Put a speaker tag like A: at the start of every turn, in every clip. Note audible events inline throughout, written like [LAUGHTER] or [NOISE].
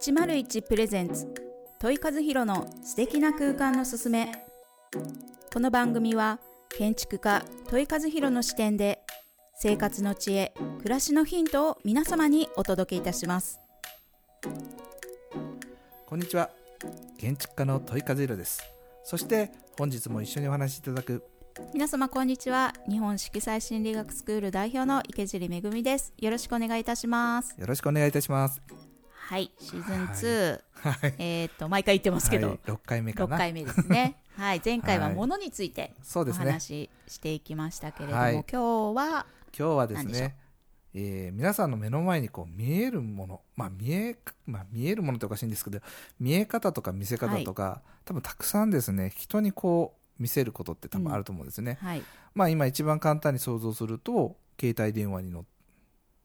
A: 101プレゼンツ。問い和弘の素敵な空間のすすめ。この番組は建築家問い和弘の視点で生活の知恵暮らしのヒントを皆様にお届けいたします。
B: こんにちは。建築家の問い和弘です。そして本日も一緒にお話しいただく。
A: 皆様こんにちは。日本色彩心理学スクール代表の池尻めぐみです。よろしくお願いいたします。
B: よろしくお願いいたします
A: はい。シーズン2、
B: はい。
A: えっ、と毎回言ってますけど、
B: はい、6回目か
A: 6
B: な
A: 回目ですね。はい。前回は
B: はい。
A: 物についてお
B: そうですね。
A: 話ししていきましたけれども、
B: はい。
A: 今日は
B: 今日はですねえー皆さんの目の前にこう見えるもの、まあ見えまあ、見えるものっておかしいんですけど見え方とか見せ方とか、多分たくさんですね人にこう見せることって多分あると思うんですね、
A: はい。
B: まあ今一番簡単に想像すると携帯電話にの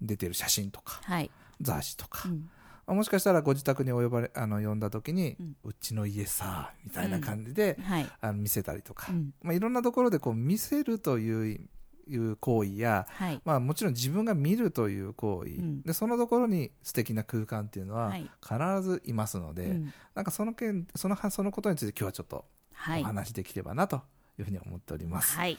B: 出てる写真とか
A: はい、
B: 雑誌とか、
A: うん。
B: あもしかしたらご自宅にお呼ばれあの呼んだ時に、
A: う
B: うんちの家さみたいな感じで、
A: はい。
B: あの見せたりとか、
A: うん。
B: まあ、いろんなところでこう見せるといういう行為や、
A: はい。
B: まあ、もちろん自分が見るという行為、
A: うん。
B: でそのところに素敵な空間っていうのは
A: はい。
B: 必ずいますので、
A: うん。
B: なんかその件そのそのことについて今日はちょっと
A: はい。
B: お話しできればなというふうに思っております。
A: はい。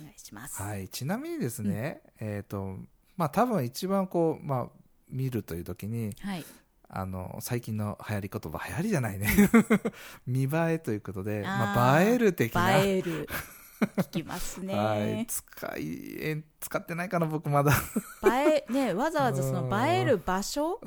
A: お願いします。
B: はい、ちなみにですね、えっ、とまあ多分一番こう、まあ、見るという時に
A: はい。
B: あの最近の流行り言葉流行りじゃないね。[LAUGHS] 見栄えということでま
A: あ
B: 映える的な。
A: 映える。聞きますね、[LAUGHS]
B: はい、使いえ使ってないかな僕まだ。
A: 映え [LAUGHS] ねわざわざその映える場所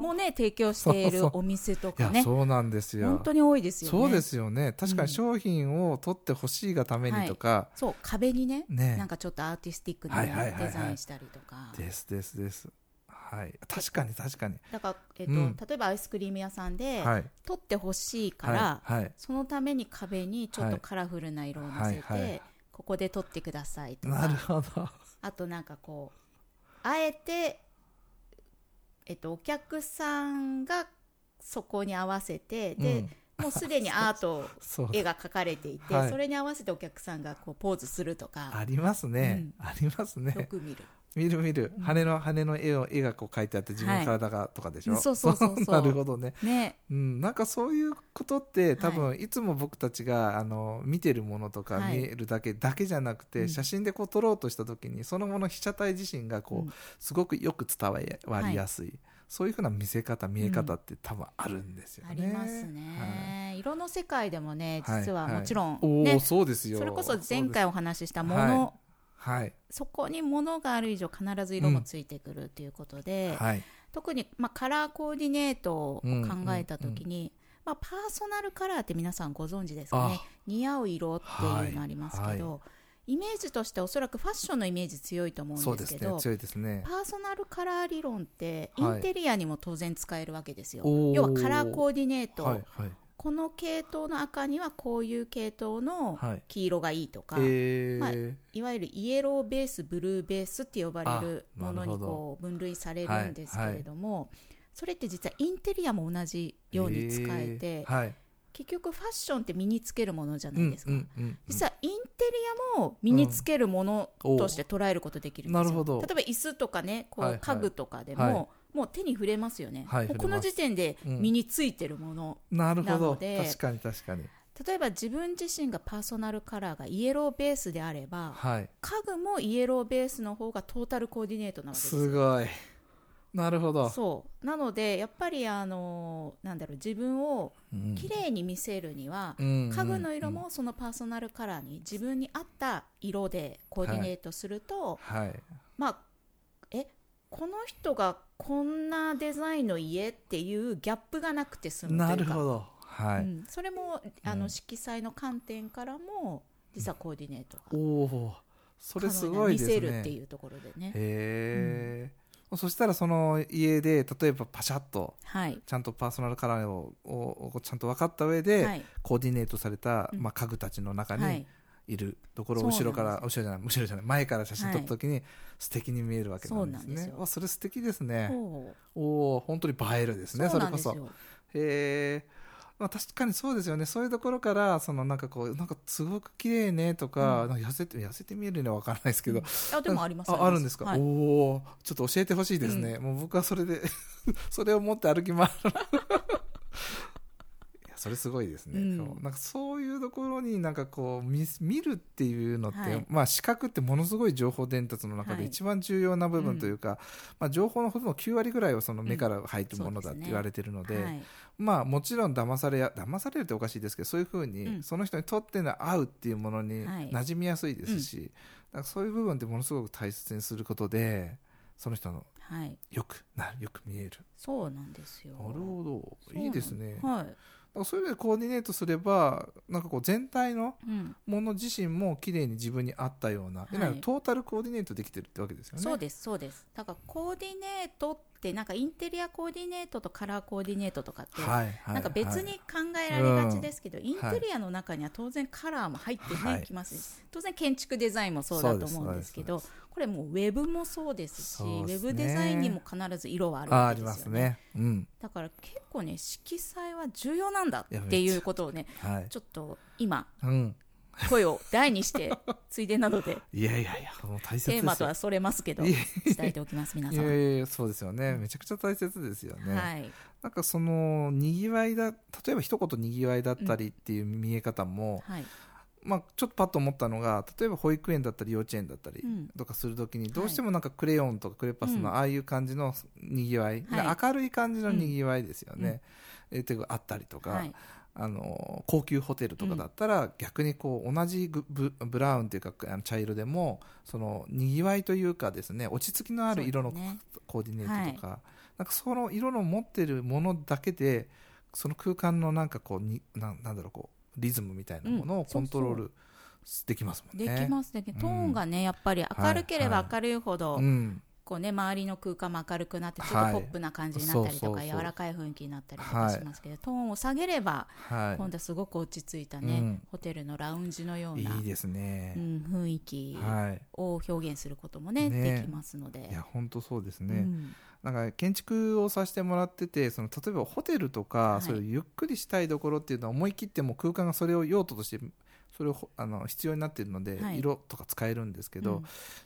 A: もね提供しているお店とかね。
B: そうなんですよ。
A: 本当に多いですよね。
B: そうですよね。確か
A: うん。
B: に商品を取ってほしいがためにとか、
A: そう壁にね
B: ね。
A: なんかちょっとアーティスティックに
B: はいはいはいはい。
A: デザインしたりとか。
B: ですですですはい。確かに確かに。
A: だから、えっと
B: うん。
A: 例えばアイスクリーム屋さんで、
B: はい。
A: 撮ってほしいから、
B: はいはい。
A: そのために壁にちょっ
B: はい。
A: とカラフルな色をのせて、
B: はいはい。
A: ここで撮ってくださいと
B: なる
A: か
B: ほど。
A: あとなんかこうあえて、えっと、お客さんがそこに合わせてで、もうすでに [LAUGHS] アート絵が描かれていて、
B: はい。
A: それに合わせてお客さんがこうポーズするとか。
B: ありますね、
A: うん。
B: あります
A: よ
B: ね
A: く見る、
B: 見る見る、
A: うん。
B: 羽の羽の絵を絵がこう描いてあって自分の体がとかでしょ、
A: そうそうそうそう。[LAUGHS]
B: なるほどね。
A: ね。
B: うん、なんかそういうことって多分いつも僕たちがあの見てるものとか
A: はい。
B: 見えるだけだけじゃなくて、
A: うん。
B: 写真でこう撮ろうとした時にそのもの被写体自身がこう、
A: うん。
B: すごくよく伝わりやすい、そういうふうな見せ方見え方って多分あるんですよね。
A: ありますね、色の世界でもね
B: はい。
A: 実は
B: はい
A: もちろん、
B: お
A: ね。
B: おそうですよ。
A: それこそ前回お話ししたも
B: はい。
A: の、
B: はい。
A: そこに物がある以上必ず色もついてくるということで、
B: はい。
A: 特に、まあ、カラーコーディネートを考えた時に、まあ、パーソナルカラーって皆さんご存知ですかね。
B: あ
A: 似合う色っていうのありますけど、
B: は
A: イメージとしておそらくファッションのイメージ強いと思
B: そう
A: んですけど
B: 強いですね。
A: パーソナルカラー理論ってイ
B: はい。
A: ンテリアにも当然使えるわけですよ、要はカラーコーディネート、この系統の赤にはこういう系統の
B: はい。
A: 黄色がいいとか、
B: えー。
A: まあいわゆるイエローベースブルーベースって呼ばれる
B: あ
A: ものにこう分類されるんですけれども、それって実はインテリアも同じように使えて、
B: えー。はい。
A: 結局ファッションって身につけるものじゃないですか、
B: うんうんうんうん。
A: 実はインテリアも身につけるものとして捉えることできるんですよ、
B: なるほど。
A: 例えば椅子とかねこ
B: はいうはい。
A: 家具とかでも、
B: はい
A: もう手に触れますよね、
B: はい
A: この時点で身についてるもの、
B: なるほど。
A: なので
B: 確かに確かに。
A: 例えば自分自身がパーソナルカラーがイエローベースであれば
B: はい。
A: 家具もイエローベースの方がトータルコーディネートなわけですよ。
B: すごい。なるほど。
A: そう。なのでやっぱりあのなんだろう自分を
B: うん。
A: 綺麗に見せるには、
B: うん
A: 家具の色もそのパーソナルカラーに自分に合った色でコーディネートすると、
B: はい。
A: まあえこの人がこんなデザインの家っていうギャップがなくて済むというか。
B: なるほど。はい、
A: うん、それもあ
B: うん。
A: の色彩の観点からも実はコーディネートが。
B: おおそれすごいですね。
A: 見せるっていうところでね。
B: へえ、そしたらその家で例えばパシャッと
A: はい。
B: ちゃんとパーソナルカラーをををちゃんと分かった上で、
A: はい。
B: コーディネートされた、
A: うん。
B: まあ、家具たちの中
A: は
B: に
A: い
B: いるところを後ろから後ろじゃない後ろじゃない前から写真撮った時に素敵に見えるわけなんですね。
A: そうなんですよ。
B: わそれ素敵ですね。
A: そう。
B: おお本当に映えるですね
A: そ
B: そうれこそ
A: なんですよ。
B: へえまあ、確かにそうですよね。そういうところからそのなんかこうなんかすごく綺麗ねとか,、なんか痩せて痩せて見えるのは分からないですけど、
A: あでもあります
B: ああるんですか、
A: はい。
B: おおちょっと教えてほしいですね、もう僕はそれで [LAUGHS] それを持って歩き回るそれすごいですね、
A: うん。
B: そうなんかそういうところになんかこう見見るっていうのって、
A: はい。
B: まあ視覚ってものすごい情報伝達の中
A: はい。
B: で一番重要な部分というか、まあ、情報のほとんど9割ぐらいはその目から入るものだって言われてるので,、
A: はい。
B: まあもちろん騙されや騙されるっておかしいですけどそういうふうに、
A: うん。
B: その人にとっての合うっていうものに
A: はい。
B: 馴染みやすいですし、だからそういう部分ってものすごく大切にすることでその人の
A: はい。
B: よくなよく見える。
A: そうなんですよ。
B: なるほど。いいですね、
A: はい、
B: そういうのでコーディネートすればなんかこう全体の、もの自身も綺麗に自分に合ったような、うん。トータルコーディネートできてるってわけですよね
A: そうですそうですだからコーディネートってなんかインテリアコーディネートとカラーコーディネートとかって、なんか別
B: はい
A: に考えられがちですけど、
B: ん
A: インテリアの中には当然カラーも入ってね、
B: はい
A: きますし当然建築デザインもそうだと思うんですけどこれもうウェブもそうですしウェブデザインにも必ず色はあるわけですよね。だから結構ね色彩は重要なんだっていうことをね
B: はい
A: ちょっと今
B: うん
A: 声を大にしてついでなので。
B: いやいやいやもう大切
A: テーマとはそれますけど
B: い
A: 伝えておきます皆
B: い
A: さん
B: やいやいやそうですよね。めちゃくちゃ大切ですよね、
A: はい。
B: なんかそのにぎわいだ例えば一言にぎわいだったりっていう見え方も、
A: はい。
B: まあ、ちょっとパッと思ったのが例えば保育園だったり幼稚園だったり
A: うん
B: とかするときにどうしてもなんかクレヨンとかクレパス
A: うん。
B: のああいう感じのにぎわい、
A: はい。
B: 明るい感じのにぎわいですよね、えーっていうかあったりとか、
A: はい
B: あの高級ホテルとかだったら逆にこう同じグブブラウンっていうかあの茶色でもそのにぎわいというかですね落ち着きのある色のコーディネートとか,、なんかその色の持ってるものだけでその空間のなんかこうにななんだろうこうリズムみたいなものを
A: うん
B: コントロールできますもん
A: で
B: ね。
A: きます。ね、
B: うん。
A: トーンがねやっぱり明るければ明るいほど、
B: うん
A: こうね、周りの空間も明るくなってちょっと
B: はい。
A: ポップな感じになったりとか、柔らかい雰囲気になったりとかしますけど、トーンを下げれば、
B: はい。
A: 今度はすごく落ち着いたね、
B: うん。
A: ホテルのラウンジのような、
B: いいですね。
A: う。ん、雰囲気
B: はい。
A: を表現することもね
B: ね。
A: できますので。
B: いや本当そうですね。
A: うん。
B: なんか建築をさせてもらっててその例えばホテルとか、
A: はい。
B: そういうゆっくりしたいところっていうのは思い切ってもう空間がそれを用途としてそれをほあの必要になっているので、
A: はい。
B: 色とか使えるんですけど、
A: うん。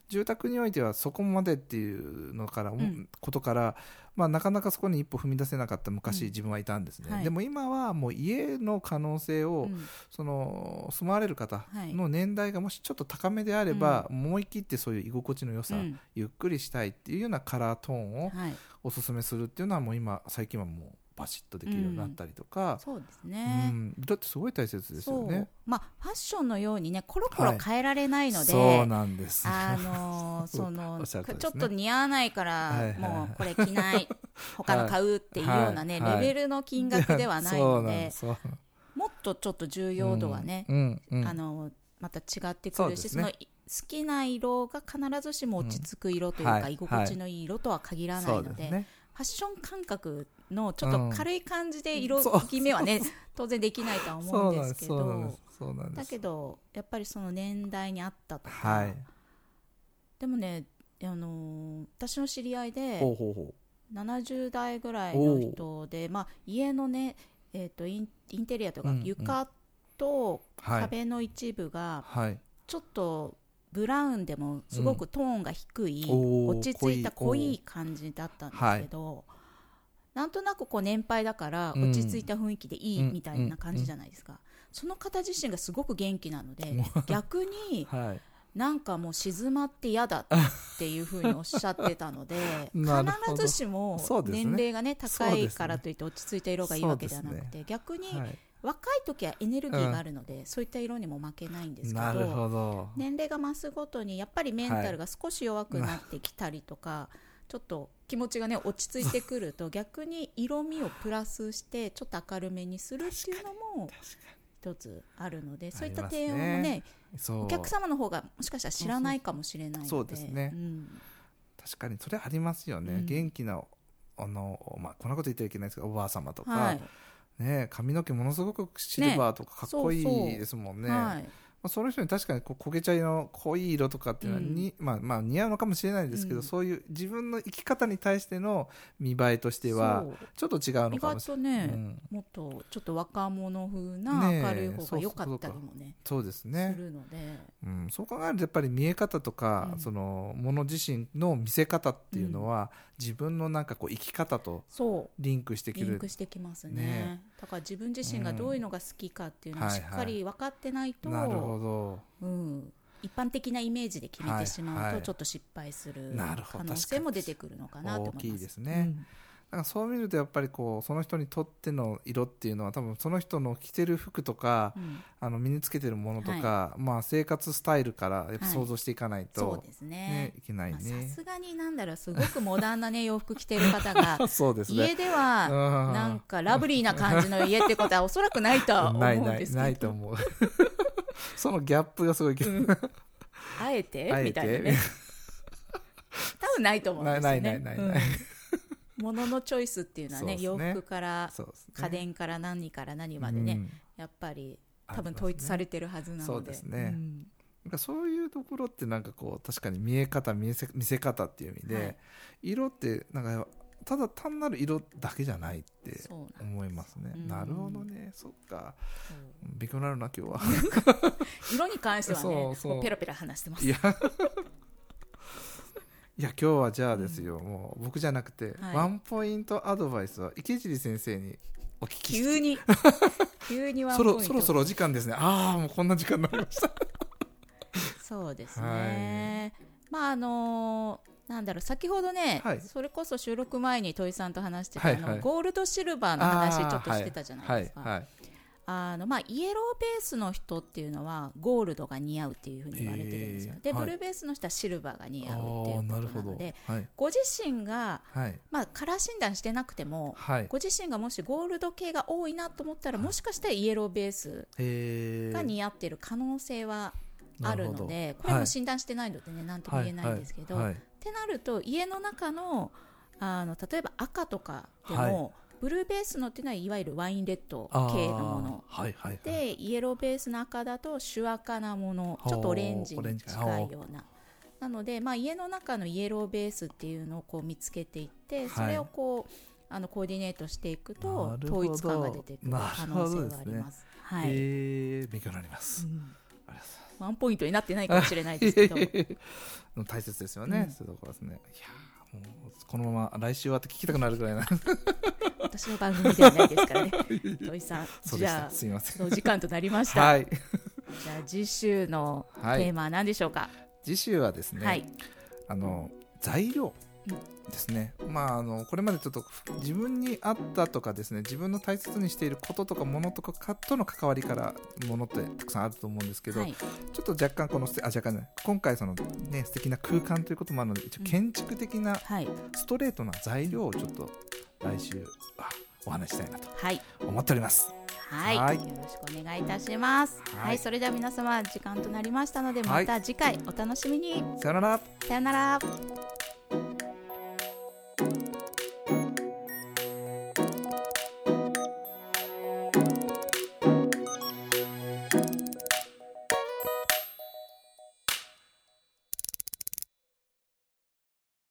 B: 住宅においてはそこまでっていうのから、
A: ん。
B: ことから、まあ、なかなかそこに一歩踏み出せなかった昔、
A: うん
B: 自分はいたんですね、
A: はい。
B: でも今はもう家の可能性を、
A: うん。
B: その住まわれる方
A: はい。
B: の年代がもしちょっと高めであれば、思い切ってそういう居心地の良さ、
A: うん。
B: ゆっくりしたいっていうようなカラートーンを
A: はい、
B: おすすめするっていうのはもう今最近はもうバシッとできるようになったりとか、
A: そうです
B: う
A: ね、
B: ん。だってすごい大切ですよね。
A: まあファッションのようにねコロコロ変えられないので、
B: そうなんです。
A: あのー [LAUGHS]
B: そ
A: の
B: おっしゃる通り
A: ちょっと似合わないから、
B: はいはい。
A: もうこれ着ない [LAUGHS] 他の買うっていうようなね、
B: はいはい。
A: レベルの金額ではないので [LAUGHS] もっとちょっと重要度はね、
B: うん。うん。うん。
A: あのまた違ってくるしそ、
B: ね。
A: のい好きな色が必ずしも落ち着く色というか、
B: うん。はい。
A: 居心地のいい色とは限らないので,、
B: ですね。
A: ファッション感覚のちょっと軽い感じで色決めはね、当然できないとは思
B: そううんです。
A: けど。だけどやっぱりその年代に合ったとか、
B: はい。
A: でもね、あのー私の知り合いで
B: ほうほうほ
A: 70代ぐらいの人で、まあ、家のね、えー、とインインテリアとか
B: うんうん
A: 床と
B: う。はい。
A: 壁の一部が
B: はい。
A: ちょっとブラウンでもすごくトーンが低い、
B: おー
A: 落ち着いた
B: 濃い
A: 濃い感じだったんですけど、なんとなくこう年配だから
B: うん。
A: 落ち着いた雰囲気でいい
B: うん。
A: みたいな感じじゃないですか、その方自身がすごく元気なので逆に
B: はい。
A: なんかもう静まって嫌だっていうふうにおっしゃってたので [LAUGHS] 必ずしも年齢がね
B: ね
A: いからといって落ち着いた色がいいわけではなくて、逆に
B: はい。
A: 若い時はエネルギーがあるので、そういった色にも負けないんですけど
B: ほど。
A: 年齢が増すごとにやっぱりメンタルが少し弱くなってきたりとか、ちょっと気持ちがね落ち着いてくると逆に色味をプラスしてちょっと明るめにするっていうのも一つあるのでそういった提案もね。お客様の方がもしかしたら知らないかもしれないので。
B: そうですね。
A: ん。
B: 確かにそれありますよね、
A: うん。
B: 元気なあの、まあ、こんなこと言ってはいけないですけどおばあ様とか、
A: はい。
B: ね、髪の毛ものすごくシルバーとかかっこいいですもんね、
A: はい
B: まあ、その人に確かにこう焦げ茶の濃い色とかっていうのはに、まあ、まあ似合うのかもしれないですけど、
A: うん。
B: そういう自分の生き方に対しての見栄えとしてはちょっと違うの
A: 意外
B: かもしれ
A: とね、
B: うん。
A: もっとちょっと若者風な明るい方が良かったりもね
B: そうです
A: す
B: ね、
A: るので、
B: うん、そう考えるとやっぱり見え方とか、
A: うん。
B: そのもの自身の見せ方っていうのは、自分のなんかこう生き方とリンクしてきる。
A: リンクしてきますね。
B: ね。
A: だから自分自身がどういうのが好きかっていうのを
B: うん。
A: しっかり分かってないと、
B: なるほど。
A: うん、一般的なイメージで決めてしまう
B: はいはい。
A: とちょっと失敗する可能性も出てくるのかなと思います。
B: 大きいですねだからそう見るとやっぱりこうその人にとっての色っていうのは多分その人の着てる服とか、
A: うん。うん
B: あの身につけてるものとか、まあ、生活スタイルからやっぱ想像していかないと、
A: そうですね。
B: ねいけない
A: まあさ
B: ね。
A: すがになんだろうすごくモダンな、ね、洋服着てる方が [LAUGHS]
B: そうですね。
A: 家では
B: うん。
A: なんかラブリーな感じの家ってことはおそらくないとは思
B: ないない
A: うんですけど。[LAUGHS]
B: ないと思う。[LAUGHS] そのギャップがすごいけど、
A: うん。あえて？
B: あえて？
A: みたいなね。多分ないと思うんですよね。
B: ないないないないない。
A: うん物のチョイスっていうのはね
B: ね。
A: 服から
B: ね。
A: 家電から何から何までね、
B: うん。
A: やっぱり多分統一されてるはずなので。
B: そうですね。
A: ん。
B: なんかそういうところってなんかこう確かに見え方見せ見せ方っていう意味で、
A: はい。
B: 色ってなんかただ単なる色だけじゃないって思いますね。
A: うん。
B: なるほどね、そっか。勉強になるな今日は。[LAUGHS]
A: 色に関してはね
B: そうそう。
A: もうペラペラ話してます
B: いや今日はじゃあですよ、もう僕じゃなくて、
A: はい。
B: ワンポイントアドバイスは池尻先生にお聞きして
A: 急に。[LAUGHS] 急にワン
B: そ
A: ポイント。
B: ろそろそろお時間ですね。ああもうこんな時間になりました。[LAUGHS]
A: そうですね、まああのなんだろう先ほどね、
B: はい。
A: それこそ収録前に戸井さんと話してた、
B: はいはい。
A: ゴールドシルバーの話ちょっとしてたじゃないですか、
B: はいはい
A: あのまあ、イエローベースの人っていうのはゴールドが似合うっていうふうに言われてるんですよ。で、
B: へーはい。
A: ブルーベースの人はシルバーが似合うっていう
B: あ
A: こと
B: ーな
A: ので
B: はい。
A: ご自身が、
B: はい。
A: まあ、カラー診断してなくても
B: はい。
A: ご自身がもしゴールド系が多いなと思ったらもしかしたらイエローベースが似合ってる可能性はあるのでこれも診断してないのでね何とも言えないんですけど、ってなると家の中のあの例えば赤とかでも、
B: はい
A: ブルーベースのっていうのはいわゆるワインレッド系のもの。
B: はいはいはい。
A: でイエローベースの赤だと朱赤なもの。ちょっとオレンジに近いような。なので、まあ、家の中のイエローベースっていうのをこう見つけていってそれをこう、あのコーディネートしていくと統一感が出てくる可能性はあります。はい。
B: えー勉強になります、
A: うん。ワンポイントになってないかもしれないですけど。[LAUGHS]
B: 大切ですよね、
A: うん。
B: そういうところですね。いやこのまま来週はって聞きたくなるぐらいな。
A: 私の番組ではないですからね。[LAUGHS] 土井さんじゃあ
B: たすいません。
A: その時間となりました、
B: はい。
A: じゃあ次週のテ
B: はい。
A: ーマは何でしょうか？
B: 次週はですね、
A: はい、
B: あの材料ですね、まああのこれまでちょっと自分に合ったとかですね自分の大切にしていることとかものとかかとの関わりからものってたくさんあると思うんですけど、
A: はい、
B: ちょっと若干このあ若干ね今回そのね素敵な空間ということもあるので一応
A: うん。
B: 建築的な
A: はい。
B: ストレートな材料をちょっと来週あお話ししたいなと
A: はい。
B: 思っております。
A: はい、
B: はい。
A: よろしくお願いいたします。
B: はい。
A: はい、それでは皆様時間となりましたので、
B: はい。
A: また次回お楽しみに。
B: さよなら。
A: さよなら。